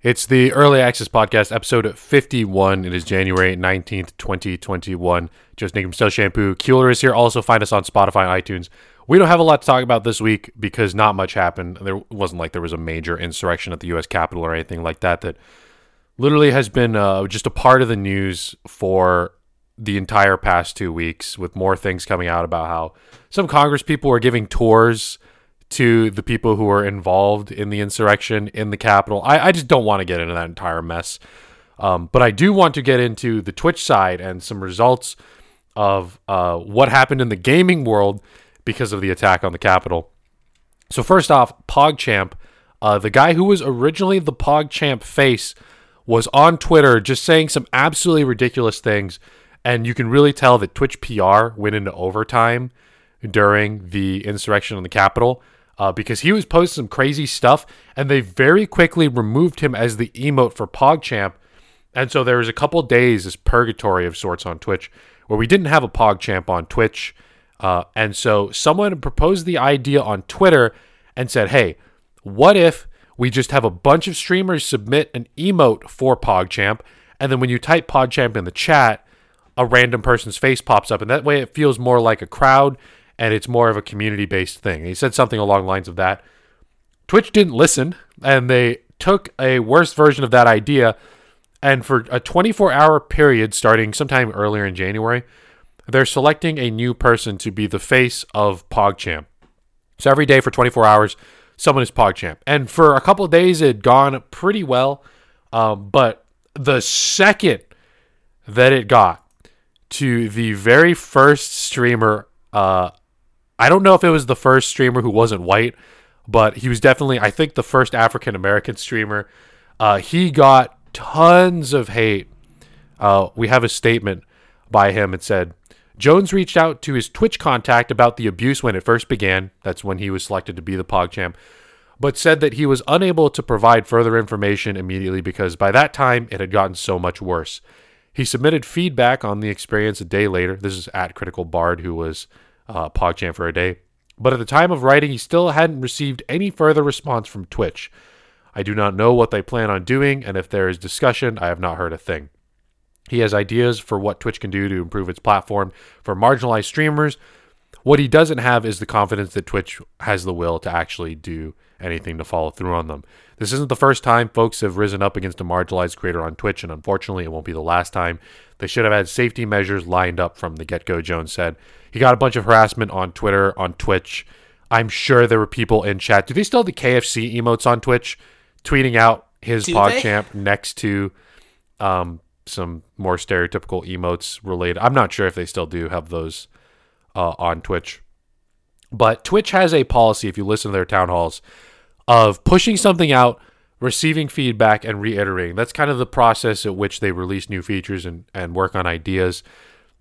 It's the Early Access Podcast, episode 51. It is January 19th, 2021. Just Nick Stealth Shampoo. Keeler is here. Also, find us on Spotify and iTunes. We don't have a lot to talk about this week because not much happened. There wasn't like there was a major insurrection at the U.S. Capitol or anything like that that literally has been uh, just a part of the news for the entire past two weeks, with more things coming out about how some Congress people were giving tours to the people who were involved in the insurrection in the Capitol. I, I just don't want to get into that entire mess. Um, but I do want to get into the Twitch side and some results of uh, what happened in the gaming world because of the attack on the Capitol. So, first off, PogChamp, uh, the guy who was originally the PogChamp face, was on Twitter just saying some absolutely ridiculous things. And you can really tell that Twitch PR went into overtime during the insurrection on the Capitol uh, because he was posting some crazy stuff, and they very quickly removed him as the emote for PogChamp. And so there was a couple days, this purgatory of sorts on Twitch, where we didn't have a PogChamp on Twitch. Uh, and so someone proposed the idea on Twitter and said, hey, what if we just have a bunch of streamers submit an emote for PogChamp, and then when you type PogChamp in the chat, a random person's face pops up, and that way it feels more like a crowd and it's more of a community based thing. He said something along the lines of that. Twitch didn't listen, and they took a worse version of that idea. And for a 24 hour period starting sometime earlier in January, they're selecting a new person to be the face of PogChamp. So every day for 24 hours, someone is PogChamp. And for a couple days, it had gone pretty well. Um, but the second that it got to the very first streamer uh, I don't know if it was the first streamer who wasn't white, but he was definitely, I think, the first African American streamer. Uh, he got tons of hate. Uh, we have a statement by him. It said, Jones reached out to his Twitch contact about the abuse when it first began. That's when he was selected to be the PogChamp. But said that he was unable to provide further information immediately because by that time it had gotten so much worse. He submitted feedback on the experience a day later. This is at Critical Bard, who was uh, PogChamp for a day. But at the time of writing, he still hadn't received any further response from Twitch. I do not know what they plan on doing, and if there is discussion, I have not heard a thing. He has ideas for what Twitch can do to improve its platform for marginalized streamers. What he doesn't have is the confidence that Twitch has the will to actually do anything to follow through on them. This isn't the first time folks have risen up against a marginalized creator on Twitch, and unfortunately, it won't be the last time. They should have had safety measures lined up from the get go, Jones said. He got a bunch of harassment on Twitter, on Twitch. I'm sure there were people in chat. Do they still have the KFC emotes on Twitch tweeting out his Do PogChamp they? next to um, some more stereotypical emotes related? I'm not sure if they still do have those uh, on Twitch. But Twitch has a policy, if you listen to their town halls, of pushing something out, receiving feedback, and reiterating. That's kind of the process at which they release new features and, and work on ideas.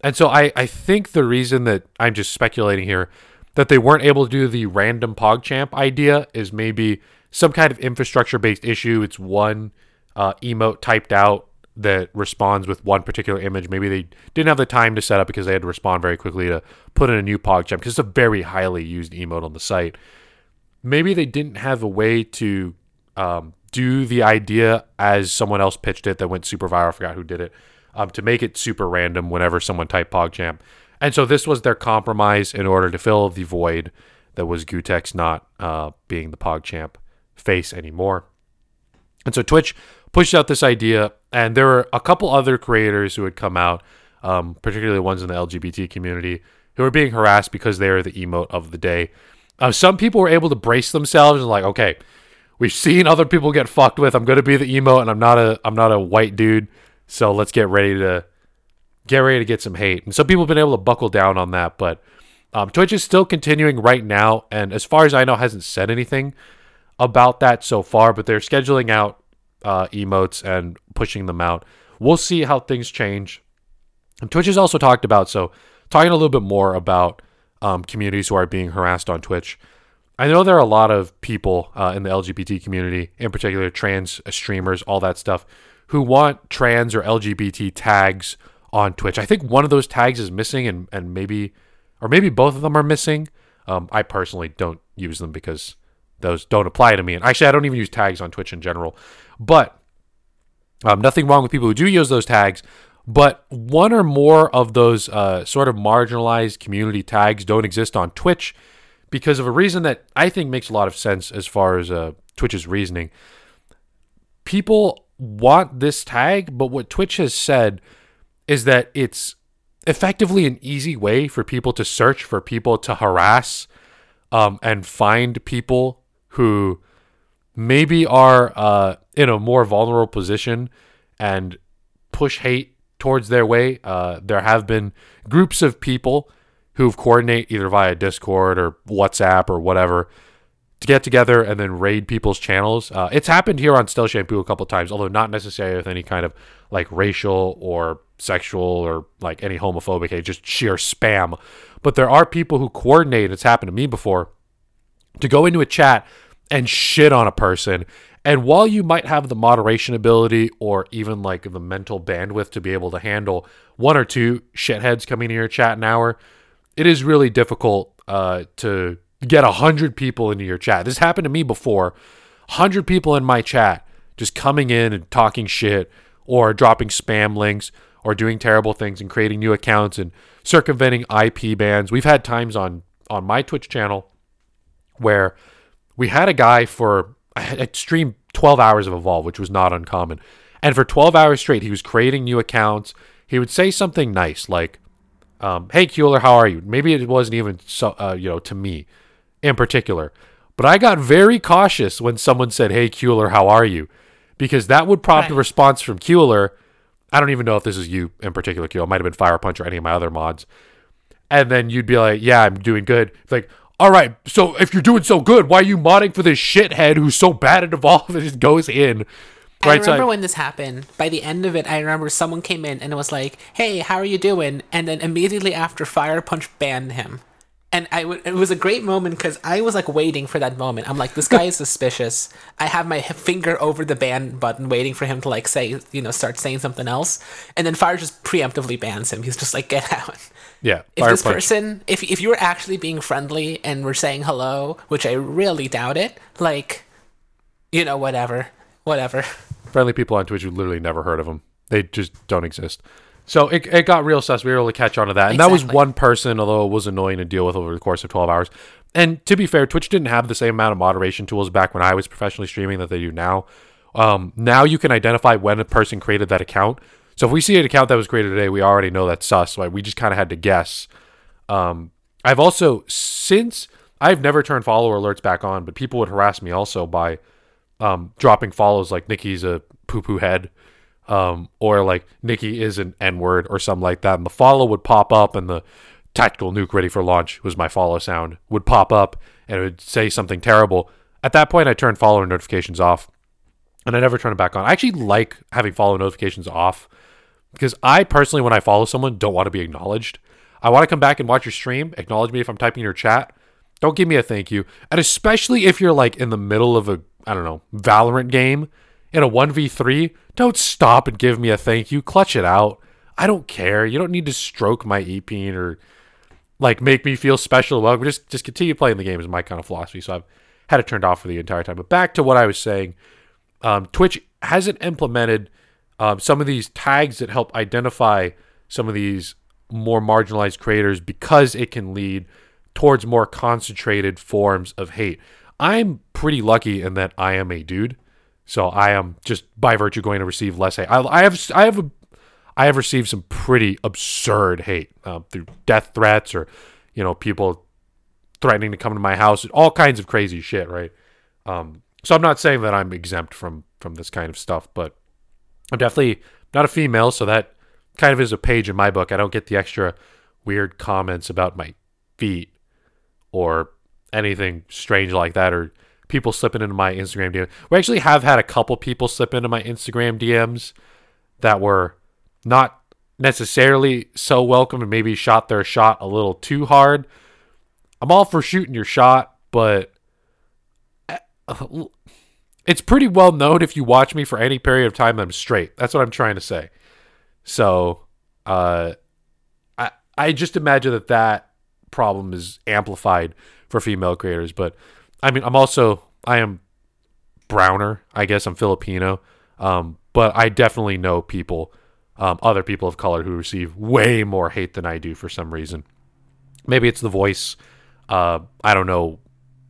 And so I, I think the reason that I'm just speculating here that they weren't able to do the random PogChamp idea is maybe some kind of infrastructure based issue. It's one uh, emote typed out that responds with one particular image. Maybe they didn't have the time to set up because they had to respond very quickly to put in a new PogChamp because it's a very highly used emote on the site. Maybe they didn't have a way to um, do the idea as someone else pitched it that went super viral. I forgot who did it um, to make it super random whenever someone typed PogChamp. And so this was their compromise in order to fill the void that was Gootecks not uh, being the PogChamp face anymore. And so Twitch pushed out this idea, and there were a couple other creators who had come out, um, particularly ones in the LGBT community, who were being harassed because they are the emote of the day. Uh, some people were able to brace themselves and like, okay, we've seen other people get fucked with. I'm to be the emote, and I'm not a I'm not a white dude. So let's get ready to get ready to get some hate. And some people have been able to buckle down on that, but um, Twitch is still continuing right now, and as far as I know, hasn't said anything about that so far. But they're scheduling out uh, emotes and pushing them out. We'll see how things change. And Twitch has also talked about so talking a little bit more about um, communities who are being harassed on Twitch. I know there are a lot of people uh, in the LGBT community, in particular trans streamers, all that stuff, who want trans or LGBT tags on Twitch. I think one of those tags is missing, and and maybe or maybe both of them are missing. Um, I personally don't use them because those don't apply to me. And actually, I don't even use tags on Twitch in general. But Um, nothing wrong with people who do use those tags, but one or more of those uh, sort of marginalized community tags don't exist on Twitch because of a reason that I think makes a lot of sense as far as uh, Twitch's reasoning. People want this tag, but what Twitch has said is that it's effectively an easy way for people to search for people to harass um, and find people who maybe are uh, in a more vulnerable position and push hate towards their way. Uh, there have been groups of people who coordinate either via Discord or WhatsApp or whatever to get together and then raid people's channels. Uh, it's happened here on Stealth Shampoo a couple times, although not necessarily with any kind of like racial or sexual or like any homophobic hate, just sheer spam. But there are people who coordinate, it's happened to me before, to go into a chat and shit on a person. And while you might have the moderation ability or even like the mental bandwidth to be able to handle one or two shitheads coming in your chat an hour, it is really difficult uh, to get a hundred people into your chat. This happened to me before. Hundred people in my chat just coming in and talking shit or dropping spam links or doing terrible things and creating new accounts and circumventing IP bans. We've had times on on my Twitch channel where we had a guy for I streamed 12 hours of Evolve, which was not uncommon. And for 12 hours straight, he was creating new accounts. He would say something nice like, um, "Hey, Keeler, how are you?" Maybe it wasn't even so, uh, you know, to me in particular, but I got very cautious when someone said, "Hey, Keeler, how are you?" Because that would prompt right. a response from Keeler. I don't even know if this is you in particular, Keeler. It might have been Fire Punch or any of my other mods. And then you'd be like, "Yeah, I'm doing good." It's like, all right, so if you're doing so good, why are you modding for this shithead who's so bad at Evolve and just goes in? Right, I remember I, when this happened. By the end of it, I remember someone came in and it was like, "Hey, how are you doing?" And then immediately after, Fire Punch banned him. And I w- it was a great moment because I was like waiting for that moment. I'm like, this guy is suspicious. I have my finger over the ban button, waiting for him to like say, you know, start saying something else. And then Fire just preemptively bans him. He's just like, get out. Yeah. If this punch. person, if if you were actually being friendly and were saying hello, which I really doubt it, like, you know, whatever, whatever. Friendly people on Twitch who literally never heard of them. They just don't exist. So it, it got real sus. We were able to catch on to that. And exactly. that was one person, although it was annoying to deal with over the course of 12 hours. And to be fair, Twitch didn't have the same amount of moderation tools back when I was professionally streaming that they do now. Um, now you can identify when a person created that account. So if we see an account that was created today, we already know that's sus. Right? We just kind of had to guess. Um, I've also since I've never turned follower alerts back on, but people would harass me also by um, dropping follows like Nikki's a poo poo head, um, or like Nikki is an N word or something like that, and the follow would pop up, and the tactical nuke ready for launch was my follow sound would pop up, and it would say something terrible. At that point, I turned follower notifications off, and I never turned it back on. I actually like having follow notifications off because I personally, when I follow someone, don't want to be acknowledged. I want to come back and watch your stream, acknowledge me if I'm typing in your chat. Don't give me a thank you. And especially if you're like in the middle of a, I don't know, Valorant game in a 1v3, don't stop and give me a thank you. Clutch it out. I don't care. You don't need to stroke my EP or like make me feel special about Just just continue playing the game is my kind of philosophy. So I've had it turned off for the entire time. But back to what I was saying. Um, Twitch hasn't implemented um, some of these tags that help identify some of these more marginalized creators because it can lead towards more concentrated forms of hate. I'm pretty lucky in that I am a dude, so I am just by virtue going to receive less hate. I, I have I have a, I have received some pretty absurd hate uh, through death threats or you know people threatening to come to my house, all kinds of crazy shit, right? Um, so I'm not saying that I'm exempt from from this kind of stuff, but I'm definitely not a female, so that kind of is a page in my book. I don't get the extra weird comments about my feet or anything strange like that or people slipping into my Instagram DM. We actually have had a couple people slip into my Instagram DMs that were not necessarily so welcome and maybe shot their shot a little too hard. I'm all for shooting your shot, but eh, it's pretty well known if you watch me for any period of time I'm straight. That's what I'm trying to say. So, uh, I I just imagine that that problem is amplified for female creators. But I mean, I'm also I am browner. I guess I'm Filipino. Um, but I definitely know people, um, other people of color who receive way more hate than I do for some reason. Maybe it's the voice. Uh, I don't know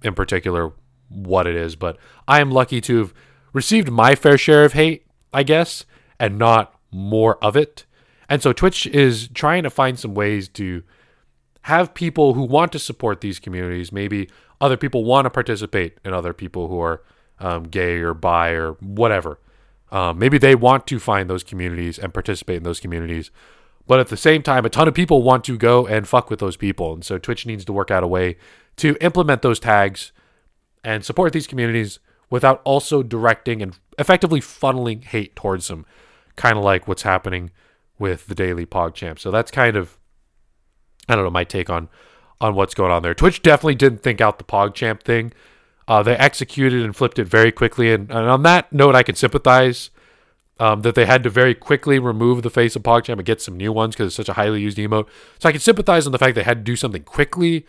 in particular what it is, but I am lucky to have received my fair share of hate, I guess, and not more of it. And so Twitch is trying to find some ways to have people who want to support these communities. Maybe other people want to participate in other people who are um, gay or bi or whatever. Um, maybe they want to find those communities and participate in those communities. But at the same time, a ton of people want to go and fuck with those people. And so Twitch needs to work out a way to implement those tags and support these communities without also directing and effectively funneling hate towards them, kind of like what's happening with the daily PogChamp. So that's kind of, I don't know, my take on on what's going on there. Twitch definitely didn't think out the PogChamp thing. Uh, they executed and flipped it very quickly, and, and on that note, I can sympathize um, that they had to very quickly remove the face of PogChamp and get some new ones because it's such a highly used emote. So I can sympathize on the fact they had to do something quickly,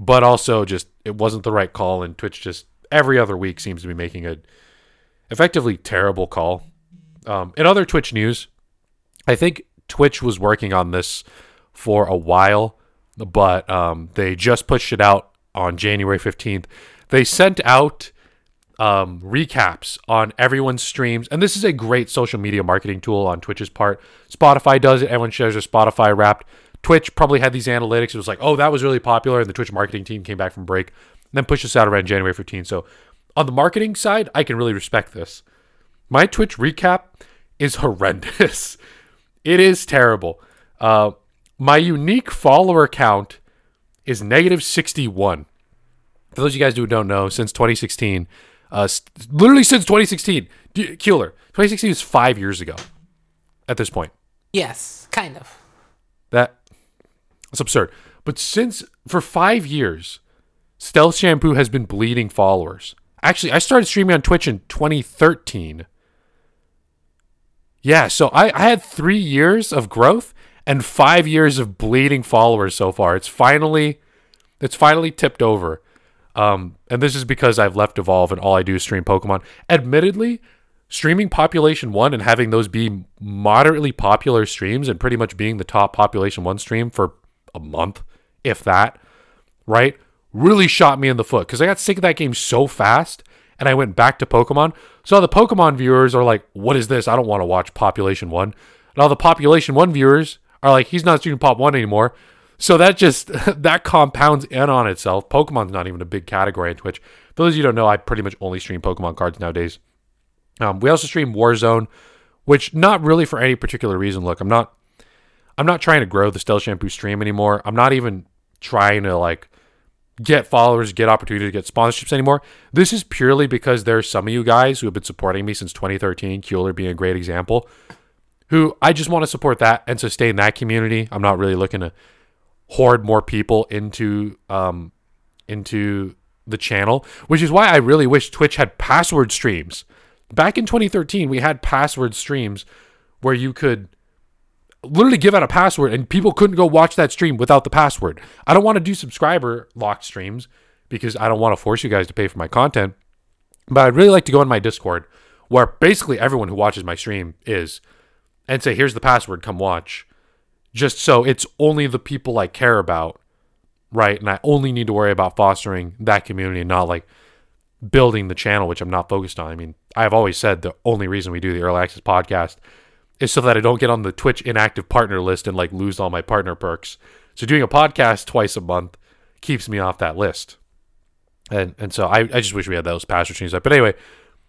but also just it wasn't the right call, and Twitch just every other week seems to be making a effectively terrible call. Um, in other Twitch news, I think Twitch was working on this for a while, but um, they just pushed it out on January 15th. They sent out um, recaps on everyone's streams, and this is a great social media marketing tool on Twitch's part. Spotify does it, everyone shares their Spotify wrapped. Twitch probably had these analytics. It was like, oh, that was really popular, and the Twitch marketing team came back from break, and then pushed this out around January 15th. So on the marketing side, I can really respect this. My Twitch recap is horrendous. It is terrible. Uh, my unique follower count is negative 61. For those of you guys who don't know, since 2016, uh, st- literally since 2016, D- Keeler, 2016 is five years ago at this point. Yes, kind of. That that's absurd. But since for five years, Stealth Shampoo has been bleeding followers. Actually, I started streaming on Twitch in 2013. Yeah, so I, I had three years of growth and five years of bleeding followers so far. It's finally it's finally tipped over. Um, and this is because I've left Evolve and all I do is stream Pokemon. Admittedly, streaming Population 1 and having those be moderately popular streams and pretty much being the top Population 1 stream for a month, if that, right? Really shot me in the foot because I got sick of that game so fast and I went back to Pokemon. So the Pokemon viewers are like, what is this? I don't want to watch Population 1. And all the Population 1 viewers are like, he's not streaming Pop 1 anymore. So that just that compounds in on itself. Pokemon's not even a big category on Twitch. For those of you don't know, I pretty much only stream Pokemon cards nowadays. Um, we also stream Warzone, which not really for any particular reason. Look, I'm not I'm not trying to grow the Stealth Shampoo stream anymore. I'm not even trying to like get followers, get opportunity to get sponsorships anymore. This is purely because there's some of you guys who have been supporting me since 2013, Keeler being a great example, who I just want to support that and sustain that community. I'm not really looking to hoard more people into um into the channel, which is why I really wish Twitch had password streams. Back in 2013, we had password streams where you could literally give out a password and people couldn't go watch that stream without the password. I don't want to do subscriber locked streams because I don't want to force you guys to pay for my content. But I'd really like to go in my Discord where basically everyone who watches my stream is and say, here's the password, come watch. Just so it's only the people I care about, right? And I only need to worry about fostering that community and not like building the channel, which I'm not focused on. I mean, I've always said the only reason we do the Early Access podcast is so that I don't get on the Twitch inactive partner list and like lose all my partner perks. So doing a podcast twice a month keeps me off that list. And and so I, I just wish we had those password streams. But anyway,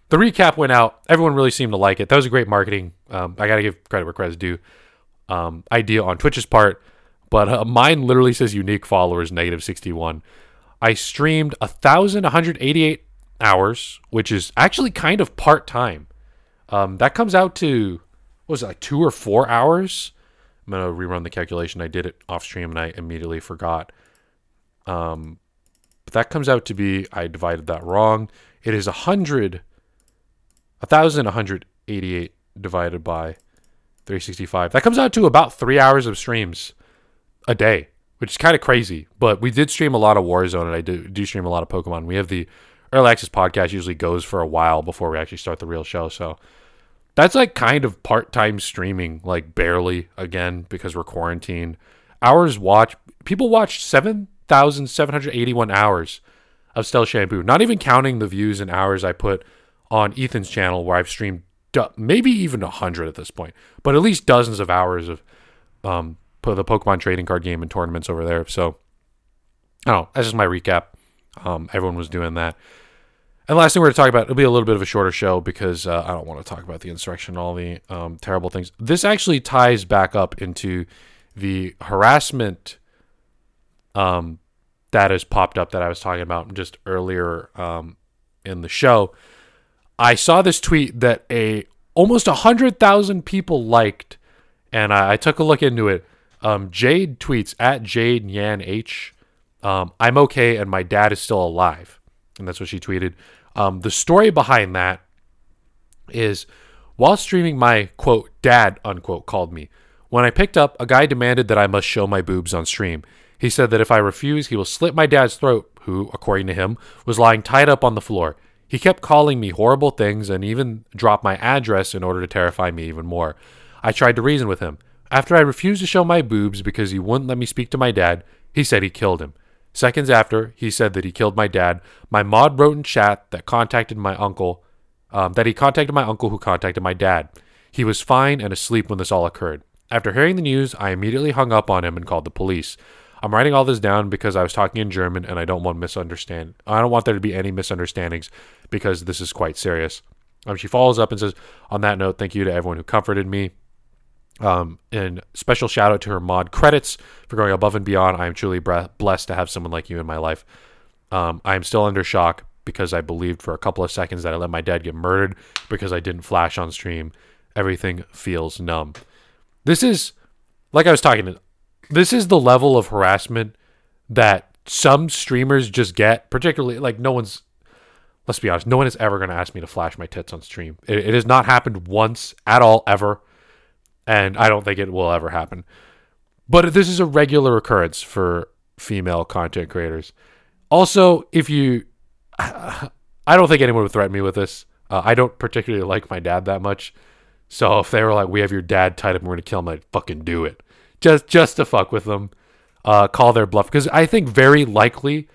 the recap went out. Everyone really seemed to like it. That was a great marketing. Um, I got to give credit where credit's due. Um, idea on Twitch's part, but uh, mine literally says unique followers negative 61. I streamed 1,188 hours, which is actually kind of part time. Um, that comes out to was it like two or four hours? I'm gonna rerun the calculation. I did it off stream and I immediately forgot. Um, but that comes out to be I divided that wrong. It is a hundred, a thousand, one hundred eighty-eight divided by 365. That comes out to about three hours of streams a day, which is kind of crazy. But we did stream a lot of Warzone, and I do, do stream a lot of Pokemon. We have the Early Access podcast usually goes for a while before we actually start the real show. So that's like kind of part-time streaming, like barely again because we're quarantined. Hours watch people watched 7,781 hours of Stealth Shampoo, not even counting the views and hours I put on Ethan's channel where I've streamed maybe even a hundred at this point, but at least dozens of hours of um the Pokemon trading card game and tournaments over there. So I don't know. That's just my recap. Um, everyone was doing that. And last thing we're going to talk about, it'll be a little bit of a shorter show because uh, I don't want to talk about the insurrection and all the um, terrible things. This actually ties back up into the harassment um, that has popped up that I was talking about just earlier um, in the show. I saw this tweet that a almost hundred thousand people liked, and I, I, took a look into it. Um, Jade tweets at Jade Yan H. Um, I'm okay, and my dad is still alive, and that's what she tweeted. Um, the story behind that is while streaming, my quote dad unquote called me. When I picked up, a guy demanded that I must show my boobs on stream. He said that if I refused, he will slit my dad's throat, who, according to him, was lying tied up on the floor. He kept calling me horrible things and even dropped my address in order to terrify me even more. I tried to reason with him. After I refused to show my boobs because he wouldn't let me speak to my dad, he said he killed him. Seconds after, he said that he killed my dad. My mod wrote in chat that contacted my uncle, um, that he contacted my uncle who contacted my dad. He was fine and asleep when this all occurred. After hearing the news, I immediately hung up on him and called the police. I'm writing all this down because I was talking in German and I don't want misunderstand. I don't want there to be any misunderstandings because this is quite serious. Um, she follows up and says, "On that note, thank you to everyone who comforted me. Um, and special shout out to her mod credits for going above and beyond. I am truly blessed to have someone like you in my life. Um, I am still under shock because I believed for a couple of seconds that I let my dad get murdered because I didn't flash on stream. Everything feels numb. This is, like I was talking, this is the level of harassment that some streamers just get, particularly like no one's, let's be honest, no one is ever going to ask me to flash my tits on stream. It, it has not happened once at all, ever and I don't think it will ever happen. But this is a regular occurrence for female content creators. Also, if you, I don't think anyone would threaten me with this. Uh, I don't particularly like my dad that much, so if they were like, "We have your dad tied up, and we're gonna kill him," I'd fucking do it, just just to fuck with them, uh, call their bluff. Because I think very likely,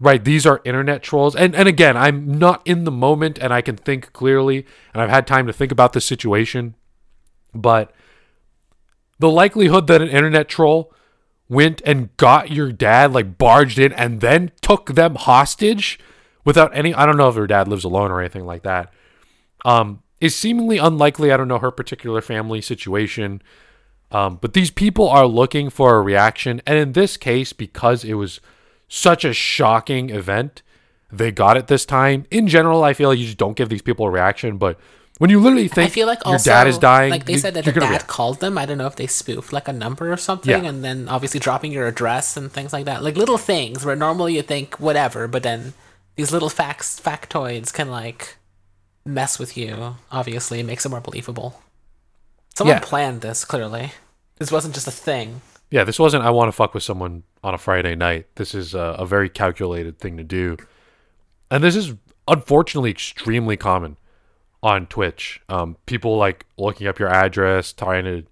right, these are internet trolls. And and again, I'm not in the moment, and I can think clearly, and I've had time to think about the situation. But the likelihood that an internet troll went and got your dad, like barged in and then took them hostage without any, I don't know if her dad lives alone or anything like that, um, is seemingly unlikely. I don't know her particular family situation. Um, but these people are looking for a reaction. And in this case, because it was such a shocking event, they got it this time. In general, I feel like you just don't give these people a reaction. But when you literally think I feel like your also, dad is dying, like they said that the dad called them. I don't know if they spoofed like a number or something, yeah. and then obviously dropping your address and things like that. Like little things where normally you think whatever, but then these little facts, factoids can like mess with you. Obviously, it makes it more believable. Someone yeah. planned this. Clearly, this wasn't just a thing. Yeah, this wasn't. I want to fuck with someone on a Friday night. This is a, a very calculated thing to do, and this is unfortunately extremely common on Twitch. Um, people like looking up your address, trying to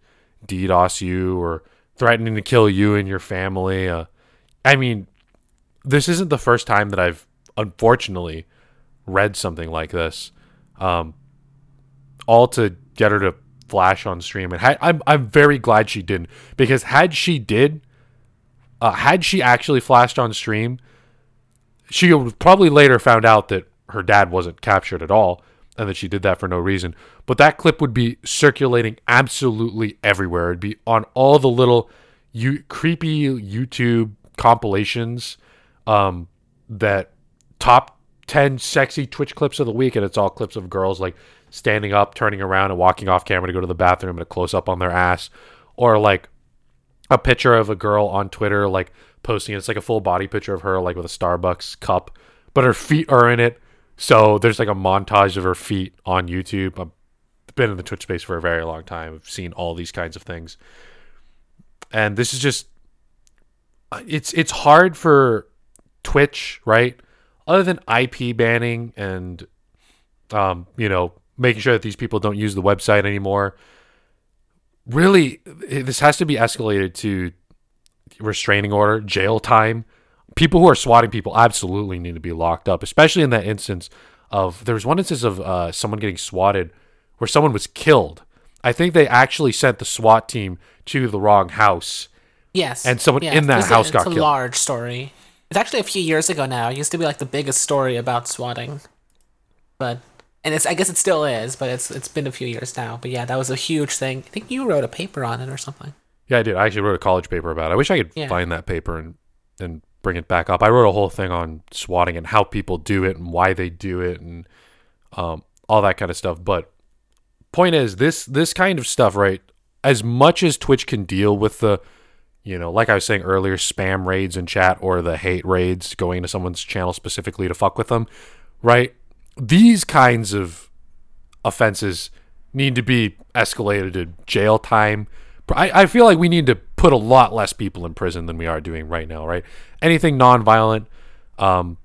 DDoS you, or threatening to kill you and your family. Uh, I mean, this isn't the first time that I've unfortunately read something like this. Um, all to get her to flash on stream, and I'm I'm very glad she didn't because had she did, uh, had she actually flashed on stream, she would probably later found out that her dad wasn't captured at all and that she did that for no reason. But that clip would be circulating absolutely everywhere. It'd be on all the little you creepy YouTube compilations um, that top 10 sexy Twitch clips of the week, and it's all clips of girls like standing up, turning around, and walking off camera to go to the bathroom and a close up on their ass, or like a picture of a girl on Twitter like posting. It's like a full body picture of her like with a Starbucks cup, but her feet are in it so there's like a montage of her feet on YouTube. I've been in the Twitch space for a very long time. I've seen all these kinds of things. And this is just uh, it's it's hard for Twitch, right? Other than IP banning and um, you know, making sure that these people don't use the website anymore. Really, this has to be escalated to restraining order, jail time. People who are swatting people absolutely need to be locked up, especially in that instance of there was one instance of uh, someone getting swatted where someone was killed. I think they actually sent the SWAT team to the wrong house. Yes. And someone yeah, in that it's a- house it's got a killed. large story. It's actually a few years ago now. It used to be like the biggest story about swatting, but and it's I guess it still is, but it's it's been a few years now. But yeah, that was a huge thing. I think you wrote a paper on it or something. Yeah, I did. I actually wrote a college paper about it. I wish I could Yeah. find that paper and and bring it back up. I wrote a whole thing on swatting and how people do it and why they do it and um, all that kind of stuff. But point is, this this kind of stuff, right? As much as Twitch can deal with the, you know, like I was saying earlier, spam raids in chat or the hate raids going into someone's channel specifically to fuck with them, right? These kinds of offenses need to be escalated to jail time. I, I feel like we need to put a lot less people in prison than we are doing right now, right? Anything non-violent, um,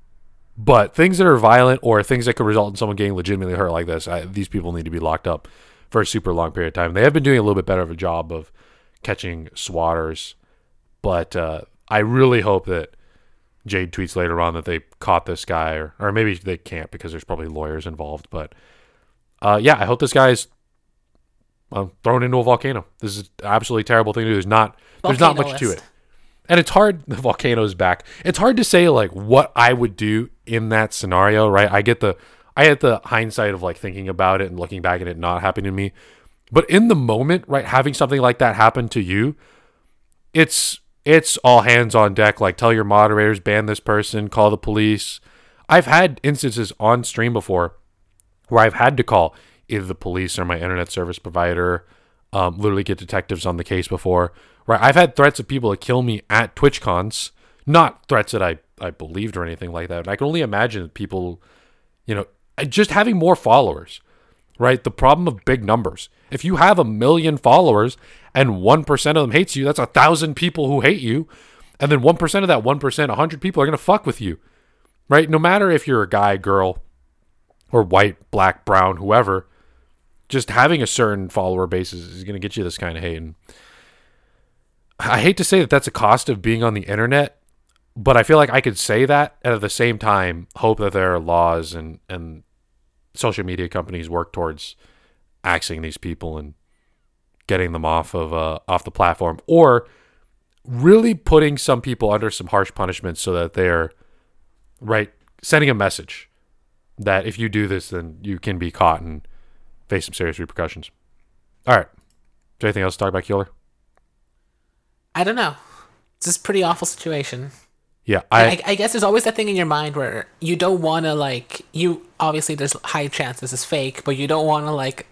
but things that are violent or things that could result in someone getting legitimately hurt like this, I, these people need to be locked up for a super long period of time. They have been doing a little bit better of a job of catching swatters, but uh, I really hope that Jade tweets later on that they caught this guy, or, or maybe they can't because there's probably lawyers involved. But uh, yeah, I hope this guy's uh, thrown into a volcano. This is an absolutely terrible thing to do. There's not there's not much to it, and it's hard. The volcano's back. It's hard to say like what I would do in that scenario, right? I get the I get the hindsight of like thinking about it and looking back at it not happening to me, but in the moment, right, having something like that happen to you, it's it's all hands on deck. Like tell your moderators, ban this person, call the police. I've had instances on stream before where I've had to call either the police or my internet service provider, um, literally get detectives on the case before. Right, I've had threats of people to kill me at Twitch cons, not threats that I I believed or anything like that. And I can only imagine people, you know, just having more followers. Right, the problem of big numbers. If you have a million followers and one percent of them hates you, that's a thousand people who hate you, and then one percent of that one percent, a hundred people are gonna fuck with you. Right, no matter if you're a guy, girl, or white, black, brown, whoever, just having a certain follower base is, is going to get you this kind of hate. And I hate to say that that's a cost of being on the internet, but I feel like I could say that and at the same time hope that there are laws and, and social media companies work towards axing these people and getting them off of uh, off the platform or really putting some people under some harsh punishments so that they're right sending a message that if you do this, then you can be caught and face some serious repercussions. All right. Is there anything else to talk about, Keeler? I don't know. It's just a pretty awful situation. Yeah, I, I, I, guess there's always that thing in your mind where you don't want to like you obviously there's high chance this is fake, but you don't want to like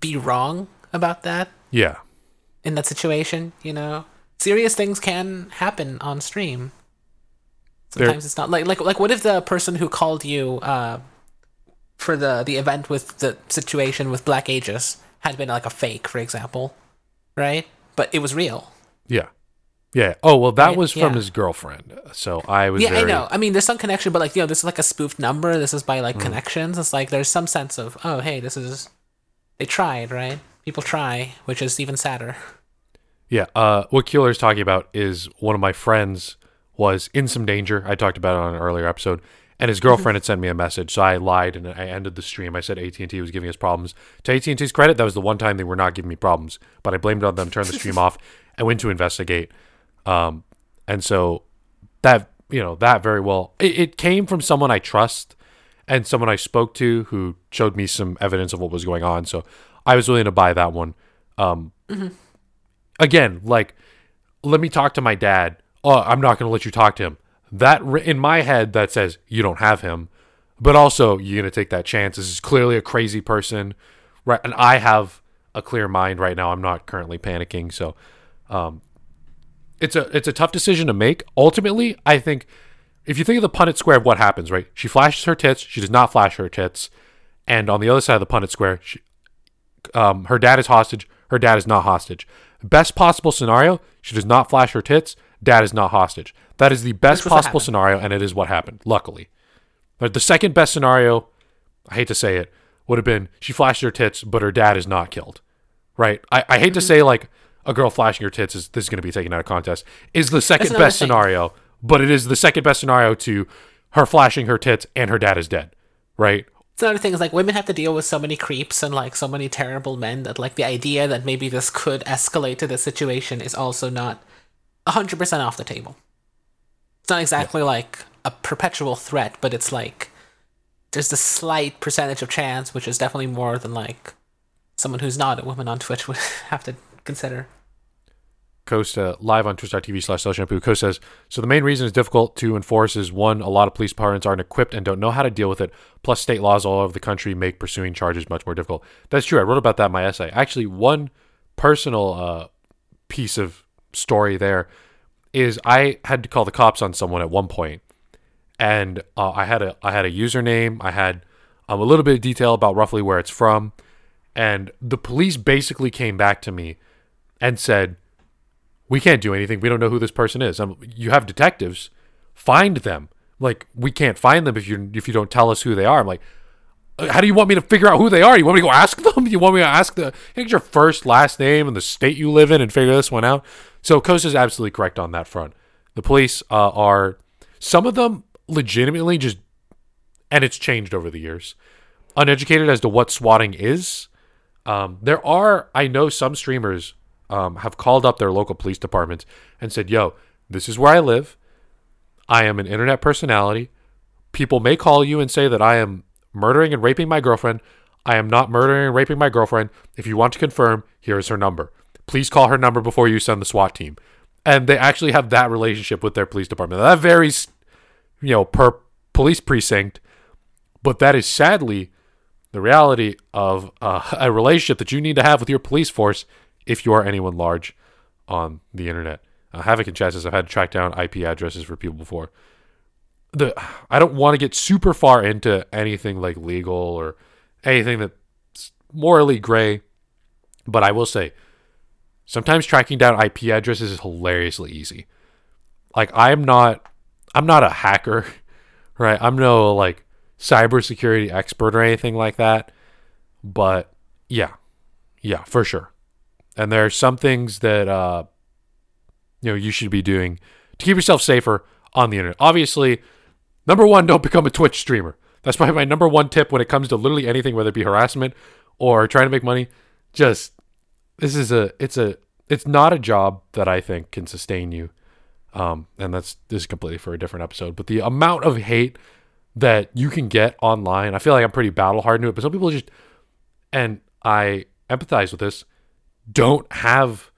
be wrong about that yeah, in that situation. You know, serious things can happen on stream. Sometimes it's not like like like what if the person who called you uh, for the the event with the situation with Black Aegis had been like a fake, for example, right? But it was real. yeah, yeah. Oh well, that Right, was from yeah. his girlfriend. So I was Yeah, very, I know. I mean, there's some connection, but like, you know, this is like a spoofed number. This is by Mm. like connections. It's like there's some sense of, oh, hey, this is they tried, right? People try, which is even sadder. Yeah. Uh, what Keeler is talking about is one of my friends was in some danger. I talked about it on an earlier episode, and his girlfriend had sent me a message. So I lied and I ended the stream. I said AT and T was giving us problems. To AT and T's credit, that was the one time they were not giving me problems. But I blamed it on them, turned the stream off, and went to investigate. Um, and so that you know that very well, it, it came from someone I trust and someone I spoke to who showed me some evidence of what was going on. So I was willing to buy that one. Um, Again, like, let me talk to my dad. Oh, I'm not going to let you talk to him. That in my head that says you don't have him, but also you're going to take that chance. This is clearly a crazy person, right? And I have a clear mind right now. I'm not currently panicking, so um, it's a it's a tough decision to make. Ultimately, I think if you think of the Punnett square of what happens, right? She flashes her tits. She does not flash her tits. And on the other side of the Punnett square, she, um, her dad is hostage. Her dad is not hostage. Best possible scenario: she does not flash her tits. Dad is not hostage. That is the best Which was what possible scenario, and it is what happened. Luckily, but the second best scenario, I hate to say it, would have been she flashed her tits, but her dad is not killed. Right? I, I hate to mm-hmm. say like a girl flashing her tits is this is going to be taken out of contest. is the second best scenario, but it is the second best scenario to her flashing her tits and her dad is dead. Right? It's another thing is like women have to deal with so many creeps and like so many terrible men that like the idea that maybe this could escalate to this situation is also not hundred percent off the table. It's not exactly like a perpetual threat, but it's like there's a slight percentage of chance, which is definitely more than like someone who's not a woman on Twitch would have to consider. Costa live on twitch.tv slash shampoo. Costa says, so the main reason it's difficult to enforce is one, a lot of police departments aren't equipped and don't know how to deal with it. Plus, state laws all over the country make pursuing charges much more difficult. That's true. I wrote about that in my essay. Actually, one personal uh, piece of story there is I had to call the cops on someone at one point, and uh, I had a I had a username. I had um, a little bit of detail about roughly where it's from, and the police basically came back to me and said we can't do anything. We don't know who this person is. Um, you have detectives, find them. Like we can't find them if you if you don't tell us who they are. I'm like, "Uh, how do you want me to figure out who they are? You want me to go ask them? You want me to ask the your first, last name, and the state you live in, and figure this one out? So Costa's absolutely correct on that front. The police uh, are some of them legitimately just, and it's changed over the years, uneducated as to what swatting is. Um, there are, I know, some streamers um, have called up their local police departments and said, "Yo, this is where I live. I am an internet personality. People may call you and say that I am murdering and raping my girlfriend. I am not murdering and raping my girlfriend. If you want to confirm, here is her number. Please call her number before you send the SWAT team." And they actually have that relationship with their police department. That varies, you know, per police precinct, but that is sadly the reality of uh, a relationship that you need to have with your police force if you are anyone large on the internet. Uh, Havoc and Chat says I've had to track down IP addresses for people before. The I don't want to get super far into anything like legal or anything that's morally gray, but I will say sometimes tracking down IP addresses is hilariously easy. Like I'm not I'm not a hacker, right? I'm no like cybersecurity expert or anything like that. But yeah. Yeah, for sure. And there are some things that uh you know you should be doing to keep yourself safer on the internet. Obviously, number one, don't become a Twitch streamer. That's probably my number one tip when it comes to literally anything, whether it be harassment or trying to make money. Just this is a it's a it's not a job that I think can sustain you. Um, and that's this is completely for a different episode. But the amount of hate that you can get online, I feel like I'm pretty battle hardened to it. But some people just and I empathize with this, don't have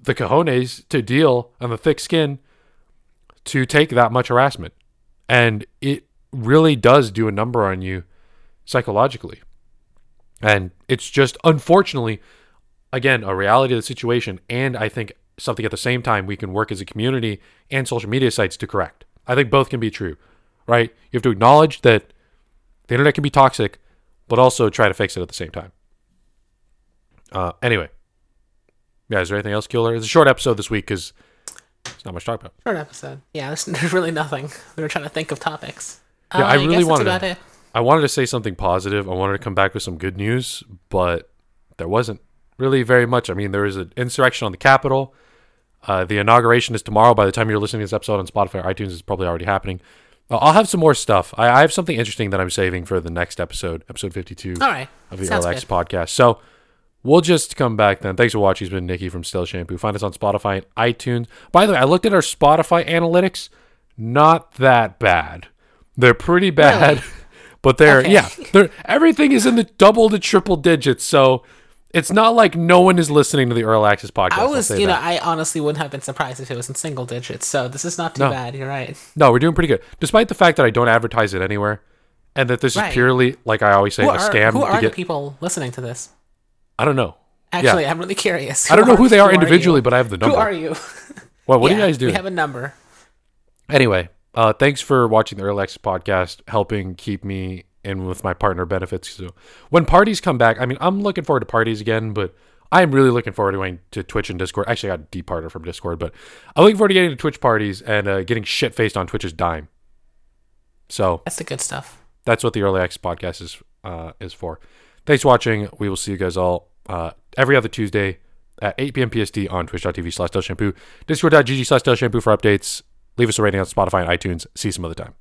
the cojones to deal and the thick skin to take that much harassment. And it really does do a number on you psychologically. And it's just unfortunately, again, a reality of the situation. And I think something at the same time we can work as a community and social media sites to correct. I think both can be true, right? You have to acknowledge that the internet can be toxic, but also try to fix it at the same time. Uh, anyway, yeah, is there anything else, Keeler? It's a short episode this week because it's not much to talk about. Short episode. Yeah, there's, there's really nothing. We were trying to think of topics. Yeah, Uh, I really that's wanted to- it. I wanted to say something positive. I wanted to come back with some good news, but there wasn't really very much. I mean, there is an insurrection on the Capitol. Uh, the inauguration is tomorrow. By the time you're listening to this episode on Spotify or iTunes, it's probably already happening. Uh, I'll have some more stuff. I, I have something interesting that I'm saving for the next episode, episode 52 All right. of the Sounds good. podcast. So we'll just come back then. Thanks for watching. It's been Nikki from Stealth Shampoo. Find us on Spotify and iTunes. By the way, I looked at our Spotify analytics. Not that bad. They're pretty bad, Really? but they're Okay. yeah. They're everything is in the double to triple digits. So it's not like no one is listening to the Early Access podcast. I was, you know, that. I honestly wouldn't have been surprised if it was in single digits. So this is not too No. bad. You're right. no, we're doing pretty good, despite the fact that I don't advertise it anywhere, and that this Right. is purely like I always say Who a are, scam who to are get. the people listening to this? I don't know. Actually, I'm really curious. I don't know who they are you? individually, but I have the number. Who are you? Well, what do you guys do? We have a number. Anyway, uh, thanks for watching the Early Access podcast, helping keep me in with my partner benefits. So when parties come back, I mean, I'm looking forward to parties again, but I'm really looking forward to going to Twitch and Discord. Actually, I got departed from Discord, but I'm looking forward to getting to Twitch parties and uh, getting shit faced on Twitch's dime. So That's the good stuff. that's what the Early Access podcast is uh, is for. Thanks for watching. We will see you guys all uh, every other Tuesday at 8 p.m. PST on twitch.tv slash Shampoo, discord.gg slash Shampoo for updates. Leave us a rating on Spotify and iTunes. See you some other time.